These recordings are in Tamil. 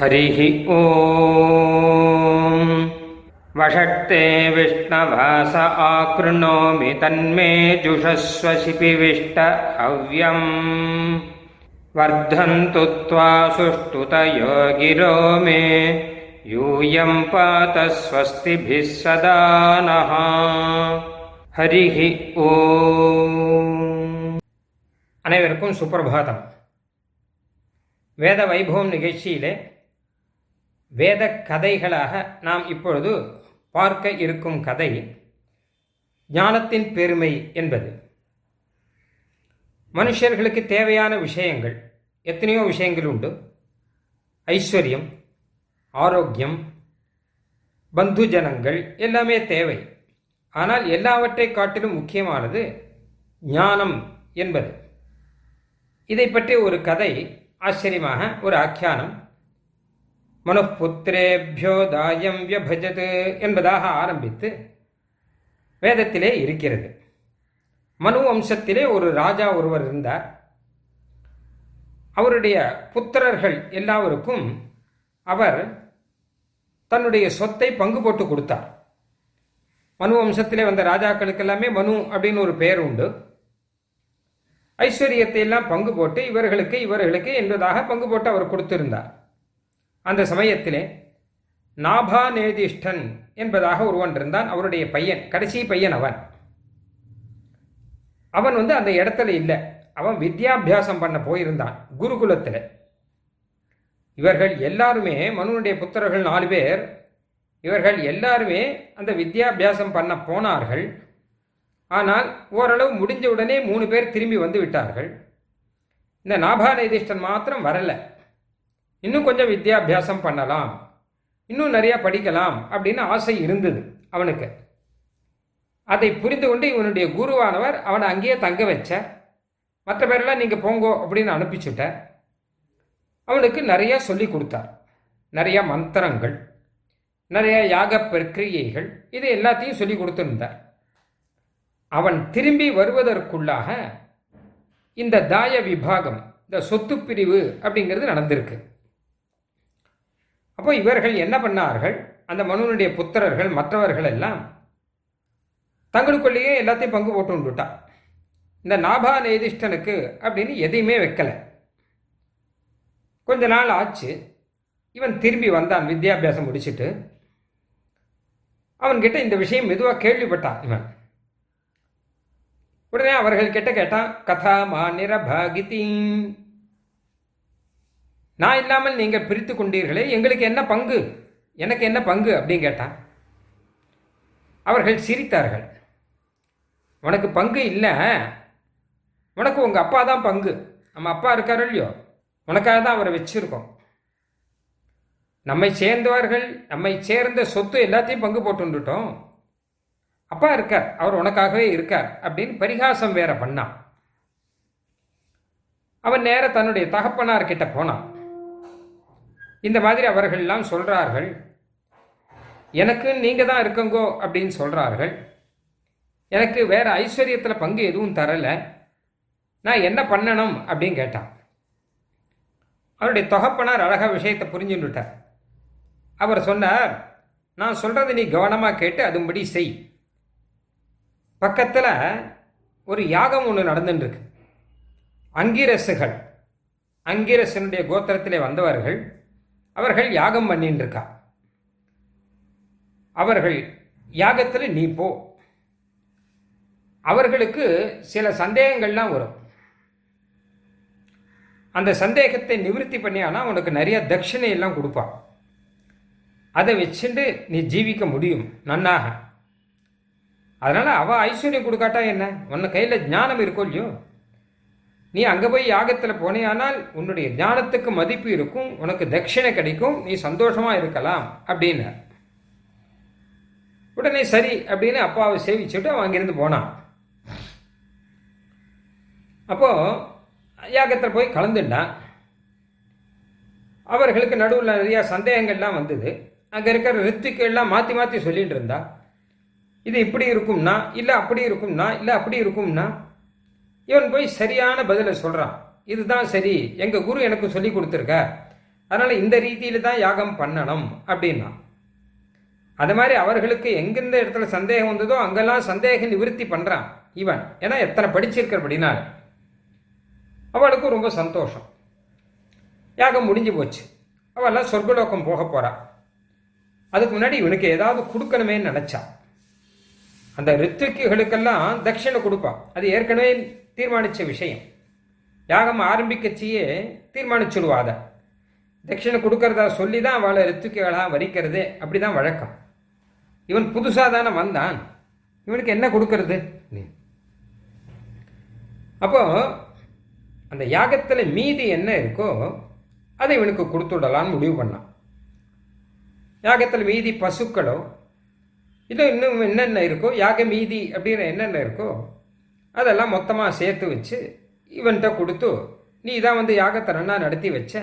हरिः ॐ वषट्ते विष्णवास आकृणोमि तन्मे जुषस्व शिपिविष्ट हव्यम् वर्धन्तु त्वा सुष्ठुतयो गिरो मे यूयं पात स्वस्तिभिः सदा नः हरिः ஓம் அனைவருக்கும் சுப்பிரபாதம் வேத வைபவம் நிகழ்ச்சியிலே வேத கதைகளாக நாம் இப்பொழுது பார்க்க இருக்கும் கதை ஞானத்தின் பெருமை என்பது. மனுஷர்களுக்கு தேவையான விஷயங்கள் எத்தனையோ விஷயங்கள் உண்டு. ஐஸ்வர்யம் ஆரோக்கியம் பந்துஜனங்கள் எல்லாமே தேவை. ஆனால் எல்லாவற்றை காட்டிலும் முக்கியமானது ஞானம் என்பது. இதை பற்றி ஒரு கதை ஆச்சரியமாக ஒரு ஆக்கியானம் மனுப்புத்திரேபியோ தாயம் வியபஜது என்பதாக ஆரம்பித்து வேதத்திலே இருக்கிறது. மனு வம்சத்திலே ஒரு ராஜா ஒருவர் இருந்தார். அவருடைய புத்திரர்கள் எல்லாருக்கும் அவர் தன்னுடைய சொத்தை பங்கு போட்டு கொடுத்தார். மனு வம்சத்திலே வந்த ராஜாக்களுக்கு எல்லாமே மனு அப்படின்னு ஒரு பெயர் உண்டு. ஐஸ்வர்யத்தை எல்லாம் பங்கு போட்டு இவர்களுக்கு இவர்களுக்கு என்பதாக பங்கு போட்டு அவர் கொடுத்திருந்தார். அந்த சமயத்திலே நாபாநேதிஷ்டன் என்பதாக ஒருவன் இருந்தான். அவருடைய பையன் கடைசி பையன் அவன். அவன் வந்து அந்த இடத்துல இல்லை. அவன் வித்யாபியாசம் பண்ண போயிருந்தான் குருகுலத்தில். இவர்கள் எல்லாருமே மனுனுடைய புத்தர்கள் நாலு பேர் இவர்கள் எல்லாருமே அந்த வித்யாபியாசம் பண்ண போனார்கள். ஆனால் ஓரளவு முடிஞ்ச உடனே மூணு பேர் திரும்பி வந்து விட்டார்கள். இந்த நாபாநேதிஷ்டன் மாத்திரம் வரலை. இன்னும் கொஞ்சம் வித்யாபியாசம் பண்ணலாம். இன்னும் நிறைய படிக்கலாம் அப்படின்னு ஆசை இருந்தது அவனுக்கு. அதை புரிந்து கொண்டு இவனுடைய குருவானவர் அவனை அங்கேயே தங்க வச்ச. மற்ற பேரெல்லாம் நீங்கள் போங்கோ அப்படின்னு அனுப்பிச்சுட்ட. அவனுக்கு நிறைய சொல்லி கொடுத்தார். நிறைய மந்திரங்கள் நிறைய யாக பிரக்கிரியைகள் இது எல்லாத்தையும் சொல்லி கொடுத்துருந்தார். அவன் திரும்பி வருவதற்குள்ளாக இந்த தாய விபாகம் இந்த சொத்து பிரிவு அப்படிங்கிறது நடந்திருக்கு. அப்போ இவர்கள் என்ன பண்ணார்கள்? அந்த மனுவனுடைய புத்திரர்கள் மற்றவர்கள் எல்லாம் தங்களுக்குள்ளேயே எல்லாத்தையும் பங்கு போட்டு விட்டுட்டான் இந்த நாபா நேதிஷ்டனுக்கு அப்படின்னு எதையுமே வைக்கலை. கொஞ்ச நாள் ஆச்சு. இவன் திரும்பி வந்தான் வித்யாபியாசம் முடிச்சுட்டு. அவன்கிட்ட இந்த விஷயம் மெதுவாக கேள்விப்பட்டான் இவன். உடனே அவர்கள் கிட்ட கேட்டான் கதா மாநிர பாகிதி நான் இல்லாமல் நீங்கள் பிரித்து கொண்டீர்களே எங்களுக்கு என்ன பங்கு? எனக்கு என்ன பங்கு அப்படின்னு கேட்டான் அவர்கள் சிரித்தார்கள். உனக்கு பங்கு இல்லை. உனக்கு உங்கள் அப்பா தான் பங்கு. நம்ம அப்பா இருக்காரோ இல்லையோ? உனக்காக தான் அவரை வச்சுருக்கோம். நம்மை சேர்ந்தவர்கள் நம்மை சேர்ந்த சொத்து எல்லாத்தையும் பங்கு போட்டுட்டோம் அப்பா இருக்கார் அவர் உனக்காகவே இருக்கார் அப்படின்னு பரிகாசம் வேற பண்ணான். அவன் நேர தன்னுடைய தகப்பனார்கிட்ட போனான். இந்த மாதிரி அவர்கள்லாம் சொல்கிறார்கள் எனக்கு நீங்கள் தான் இருக்கங்கோ அப்படின்னு சொல்கிறார்கள் எனக்கு வேறு ஐஸ்வர்யத்தில் பங்கு எதுவும் தரலை. நான் என்ன பண்ணணும் அப்படின்னு கேட்டான். அவருடைய தொகப்பனார் அழகாக விஷயத்தை புரிஞ்சுட்டார் அவர் சொன்னார் நான் சொல்கிறத நீ கவனமாக கேட்டு அதுபடி செய். பக்கத்தில் ஒரு யாகம் ஒன்று நடந்துட்டுருக்கு அங்கிரசுகள் அங்கிரசனுடைய கோத்திரத்திலே வந்தவர்கள் அவர்கள் யாகம் பண்ணின்னு இருக்கா அவர்கள் யாகத்தில் நீ போ. அவர்களுக்கு சில சந்தேகங்கள்லாம் வரும். அந்த சந்தேகத்தை நிவர்த்தி பண்ணியானா உனக்கு நிறைய தட்சிணையெல்லாம் கொடுப்பான் அதை வச்சுட்டு நீ ஜீவிக்க முடியும் நன்னாக. அதனால் அவள் ஐஸ்வர்யம் கொடுக்காட்டா என்ன? உன்ன கையில் ஞானம் இருக்கோ இல்லையோ? நீ அங்கே போய் யாகத்தில் போனேயானால் உன்னுடைய ஞானத்துக்கு மதிப்பு இருக்கும் உனக்கு தட்சிணை கிடைக்கும் நீ சந்தோஷமாக இருக்கலாம் அப்படின்னு. உடனே சரி அப்படின்னு அப்பாவை சேவிச்சுட்டு அவன் அங்கிருந்து போனான். அப்போது யாகத்தில் போய் கலந்துட்டான். அவர்களுக்கு நடுவில் நிறையா சந்தேகங்கள்லாம் வந்தது. அங்கே இருக்கிற ரித்துக்கள்லாம் மாற்றி மாற்றி சொல்லிட்டு இருந்தா. இது இப்படி இருக்கும்னா இல்லை அப்படி இருக்கும்னா இல்லை அப்படி இருக்கும்னா இவன் போய் சரியான பதிலை சொல்கிறான் இதுதான் சரி. எங்கள் குரு எனக்கு சொல்லி கொடுத்துருக்க. அதனால் இந்த ரீதியில் தான் யாகம் பண்ணணும் அப்படின்னா. அது மாதிரி அவர்களுக்கு எங்கெந்த இடத்துல சந்தேகம் வந்ததோ அங்கெல்லாம் சந்தேக நிவிருத்தி பண்ணுறான் இவன். ஏன்னா எத்தனை படிச்சிருக்கிறபடினால அவளுக்கும் ரொம்ப சந்தோஷம். யாகம் முடிஞ்சு போச்சு. அவெல்லாம் சொர்க்கலோகம் போக போகிறான் அதுக்கு முன்னாடி இவனுக்கு ஏதாவது கொடுக்கணுமேன்னு நினச்சா. அந்த ரித்துக்குகளுக்கெல்லாம் தட்சிணை கொடுப்பான் அது ஏற்கனவே தீர்மானித்த விஷயம். யாகம் ஆரம்பிக்கச்சியே தீர்மானிச்சுடுவா அதை தட்சிணை கொடுக்கறதா சொல்லி தான் அவளை வலிக்கிறது அப்படி தான் வழக்கம். இவன் புதுசாக தானே வந்தான். இவனுக்கு என்ன கொடுக்கறது? அப்போ அந்த யாகத்தில் மீதி என்ன இருக்கோ அதை இவனுக்கு கொடுத்துடலான்னு முடிவு பண்ணான். யாகத்தில் மீதி பசுக்களோ இல்லை இன்னும் என்னென்ன இருக்கோ யாக மீதி அப்படின்னு என்னென்ன இருக்கோ அதெல்லாம் மொத்தமாக சேர்த்து வச்சு இவன்கிட்ட கொடுத்து நீ தான் வந்து யாகத்தை நன்னா நடத்தி வச்ச?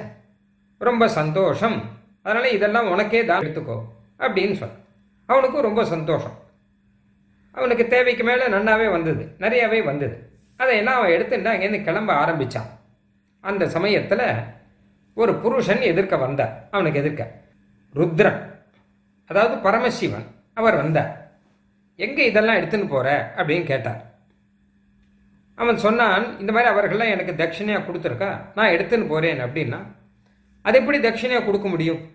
ரொம்ப சந்தோஷம். அதனால் இதெல்லாம் உனக்கே தான் எடுத்துக்கோ அப்படின்னு சொன்ன அவனுக்கும் ரொம்ப சந்தோஷம். அவனுக்கு தேவைக்கு மேலே நன்னாவே வந்தது நிறையாவே வந்தது. அதையெல்லாம் அவன் எடுத்துட்டு அங்கேருந்து கிளம்ப ஆரம்பித்தான் அந்த சமயத்தில் ஒரு புருஷன் எதிர்க்க வந்தார். அவனுக்கு எதிர்க்க. ருத்ரன் அதாவது பரமசிவன் அவர் வந்தார். எங்கே இதெல்லாம் எடுத்துன்னு போகிற அப்படின்னு கேட்டார். அவன் சொன்னான் இந்த மாதிரி அவர்கள்லாம் எனக்கு தட்சிணையாக கொடுத்துருக்கா நான் எடுத்துன்னு போகிறேன் அப்படின்னா அது எப்படி தட்சிணையாக கொடுக்க முடியும்?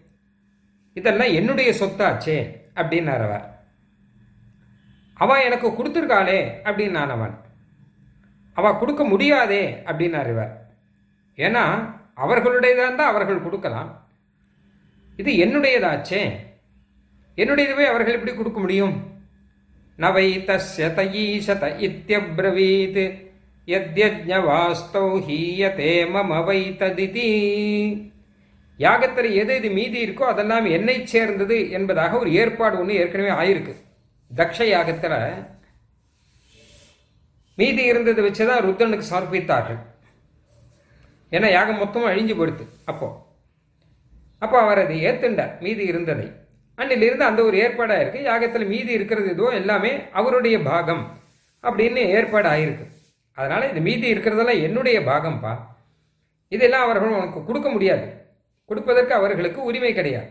இதெல்லாம் என்னுடைய சொத்தாச்சே அப்படின்னார் அவர். அவன் எனக்கு கொடுத்துருக்காளே அப்படின்னான் அவன். அவ கொடுக்க முடியாதே அப்படின்னார் இவர். ஏன்னா அவர்களுடையதான் தான் அவர்கள் கொடுக்கலாம். இது என்னுடையதாச்சே? என்னுடையதுவே அவர்கள் எப்படி கொடுக்க முடியும்? நவை தஸ்ய தயீஷத இத்தியப்ரவீத். யத்யஜ்ஞவாஸ்தௌ ஹீயதே மம வைத்ததிதி. யாகத்தில் எது இது மீதி இருக்கோ அதெல்லாம் என்னை சேர்ந்தது என்பதாக ஒரு ஏற்பாடு ஒன்று ஏற்கனவே ஆயிருக்கு. தக்ஷ யாகத்தில் மீதி இருந்ததை வச்சுதான் ருத்ரனுக்கு சமர்ப்பித்தார்கள் ஏன்னா யாகம் மொத்தமும் அழிஞ்சு போடுத்து அப்போ. அப்போ அவர் அதை ஏத்துண்டார் மீதி இருந்ததை. அன்னிலிருந்து அந்த ஒரு ஏற்பாடாக இருக்குது யாகத்தில் மீதி இருக்கிறது இதோ எல்லாமே அவருடைய பாகம் அப்படின்னு ஏற்பாடு ஆயிருக்கு. அதனால் இது மீதி இருக்கிறதெல்லாம் என்னுடைய பாகம்பா. இதெல்லாம் அவர்கள் உனக்கு கொடுக்க முடியாது. கொடுப்பதற்கு அவர்களுக்கு உரிமை கிடையாது.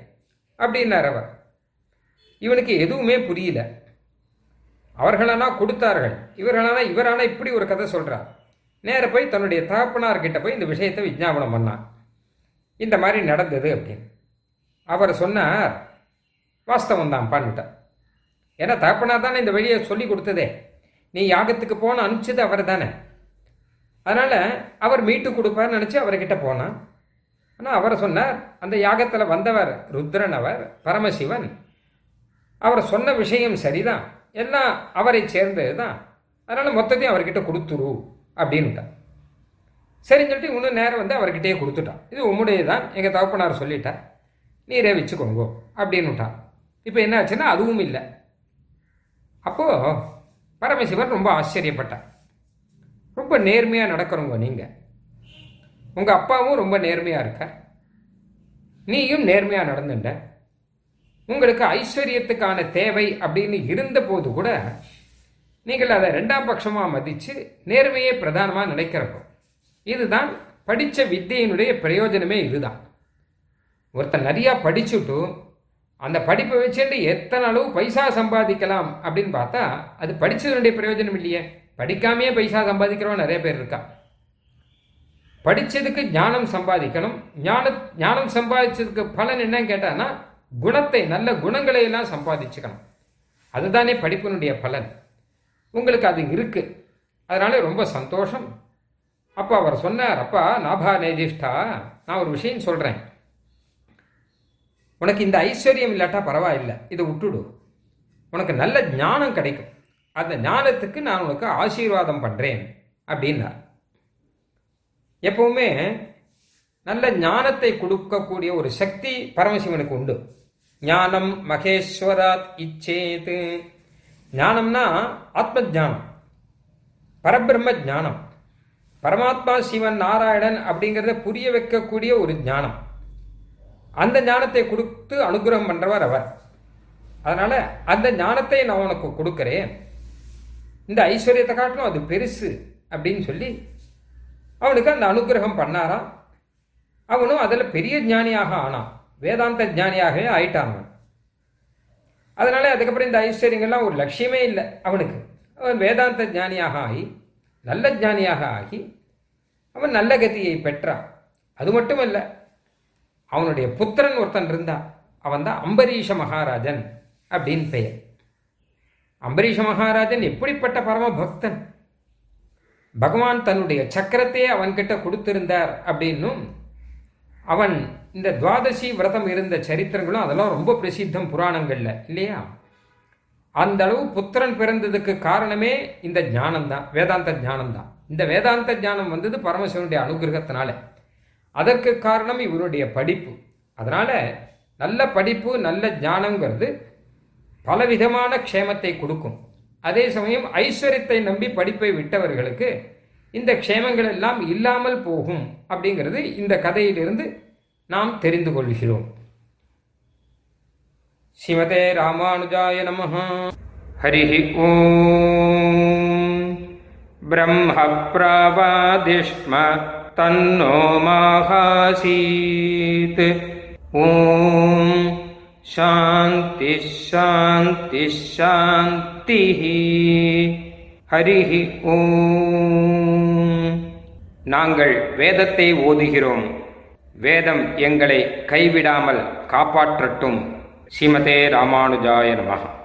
அப்படின்னார் அவர். இவனுக்கு எதுவுமே புரியல. அவர்களானா கொடுத்தார்கள். இவர்களானா இவரானா இப்படி ஒரு கதை சொல்கிறார் நேர போய் தன்னுடைய தகப்பனார்கிட்ட போய் இந்த விஷயத்தை விஜாபனம் பண்ணான் இந்த மாதிரி நடந்தது அப்படின்னு. அவர் சொன்னார் வாஸ்தவம் தான் பண்ணிட்டார் ஏன்னா தகப்பனார் தானே இந்த வழியை சொல்லி கொடுத்ததே. நீ யாகத்துக்கு போன அனுப்பிச்சது அவர் தானே அதனால் அவர் மீட்டு கொடுப்பார்னு நினச்சி அவர்கிட்ட போனான். ஆனால் அவர் சொன்னார் அந்த யாகத்தில் வந்தவர் ருத்ரன் அவர் பரமசிவன். அவர் சொன்ன விஷயம் சரிதான். எல்லாம் அவரை சேர்ந்தது தான் அதனால் மொத்தத்தையும் அவர்கிட்ட கொடுத்துரு அப்படின்ட்டான் சரின்னு சொல்லிட்டு இன்னும் நேரம் வந்து அவர்கிட்டயே கொடுத்துட்டான். இது உம்முடைய தான் எங்கள் தகப்பனார் சொல்லிட்டார். நீரே வச்சுக்கோங்கோ அப்படின்னுட்டான். இப்போ என்ன ஆச்சுன்னா அதுவும் இல்லை. அப்போது பரமசிவன் ரொம்ப ஆச்சரியப்பட்டார். ரொம்ப நேர்மையாக நடக்கிறவங்க நீங்கள் உங்கள் அப்பாவும் ரொம்ப நேர்மையாக இருக்கார். நீயும் நேர்மையாக நடந்துட்ட. உங்களுக்கு ஐஸ்வர்யத்துக்கான தேவை அப்படின்னு இருந்தபோது கூட நீங்கள் அதை ரெண்டாம் பட்சமாக மதித்து நேர்மையே பிரதானமாக நினைக்கிறப்போ இதுதான் படித்த வித்தியினுடைய பிரயோஜனமே இதுதான். ஒருத்தன் நிறையா படிச்சுட்டும் அந்த படிப்பை வச்சுட்டு எத்தனை அளவு பைசா சம்பாதிக்கலாம் அப்படின்னு பார்த்தா அது படித்ததனுடைய பிரயோஜனம் இல்லையே. படிக்காமையே பைசா சம்பாதிக்கிறவன் நிறைய பேர் இருக்கா? படித்ததுக்கு ஞானம் சம்பாதிக்கணும். ஞான ஞானம் சம்பாதிச்சதுக்கு பலன் என்னன்னு கேட்டான்னா குணத்தை நல்ல குணங்களை எல்லாம் சம்பாதிச்சுக்கணும். அதுதானே படிப்பினுடைய பலன். உங்களுக்கு அது இருக்குது அதனால ரொம்ப சந்தோஷம். அப்போ அவர் சொன்னார் அப்பா நாபா நேதிஷ்டா நான் ஒரு விஷயம் சொல்கிறேன் உனக்கு இந்த ஐஸ்வர்யம் இல்லாட்டா பரவாயில்லை. இதை விட்டுடு. உனக்கு நல்ல ஞானம் கிடைக்கும். அந்த ஞானத்துக்கு நான் உனக்கு ஆசீர்வாதம் பண்ணுறேன் அப்படின்னார் எப்பவுமே நல்ல ஞானத்தை கொடுக்கக்கூடிய ஒரு சக்தி பரமசிவனுக்கு உண்டு. ஞானம் மகேஸ்வராத் இச்சேது ஞானம்னா ஆத்ம ஜானம் பரபிரம்ம ஜானம் பரமாத்மா சிவன் நாராயணன் அப்படிங்கிறத புரிய வைக்கக்கூடிய ஒரு ஞானம். அந்த ஞானத்தை கொடுத்து அனுகிரகம் பண்றவர் அவர். அதனால அந்த ஞானத்தை நான் உனக்கு கொடுக்குறேன். இந்த ஐஸ்வர்யத்தை காட்டிலும் அது பெருசு அப்படின்னு சொல்லி அவனுக்கு அந்த அனுகிரகம் பண்ணாராம். அவனும் அதில் பெரிய ஞானியாக ஆனான். வேதாந்த ஞானியாகவே ஆயிட்டான் அவன். அதனால அதுக்கப்புறம் இந்த ஐஸ்வர்யங்கள்லாம் ஒரு லட்சியமே இல்லை அவனுக்கு. அவன் வேதாந்த ஞானியாக ஆகி நல்ல ஞானியாக ஆகி அவன் நல்ல கதியை பெற்றான். அது மட்டுமல்ல அவனுடைய புத்திரன் ஒருத்தன் இருந்தான் அவன் தான் அம்பரீஷ மகாராஜன் அப்படின்னு பெயர். அம்பரீஷ மகாராஜன் எப்படிப்பட்ட பரம பக்தன் பகவான் தன்னுடைய சக்கரத்தையே அவன்கிட்ட கொடுத்திருந்தார் அப்படின்னும் அவன் இந்த துவாதசி விரதம் இருந்த சரித்திரங்களும் அதெல்லாம் ரொம்ப பிரசித்தம் புராணங்கள்ல இல்லையா? அந்த அளவு புத்திரன் பிறந்ததுக்கு காரணமே இந்த ஞானம்தான் வேதாந்த ஞானம்தான். இந்த வேதாந்த ஞானம் வந்தது பரமசிவனுடைய அனுகிரகத்தினால. அதற்கு காரணம் இவருடைய படிப்பு. அதனால நல்ல படிப்பு நல்ல ஞானங்கிறது பலவிதமான க்ஷேமத்தை கொடுக்கும். அதே சமயம் ஐஸ்வர்யத்தை நம்பி படிப்பை விட்டவர்களுக்கு இந்த க்ஷேமங்கள் எல்லாம் இல்லாமல் போகும் அப்படிங்கிறது இந்த கதையிலிருந்து நாம் தெரிந்து கொள்கிறோம். ஸ்ரீமதே ராமானுஜாய நம ஹரி ஓம். பிரம்ம பிரபாதிஷ்ம தன்னோ மாகாசீத் ஓம் சாந்தி சாந்தி சாந்தி ஹரிஹி ஓம் நாங்கள் வேதத்தை ஓதுகிறோம். வேதம் எங்களை கைவிடாமல் காப்பாற்றட்டும். ஸ்ரீமதே ராமானுஜாய நமகா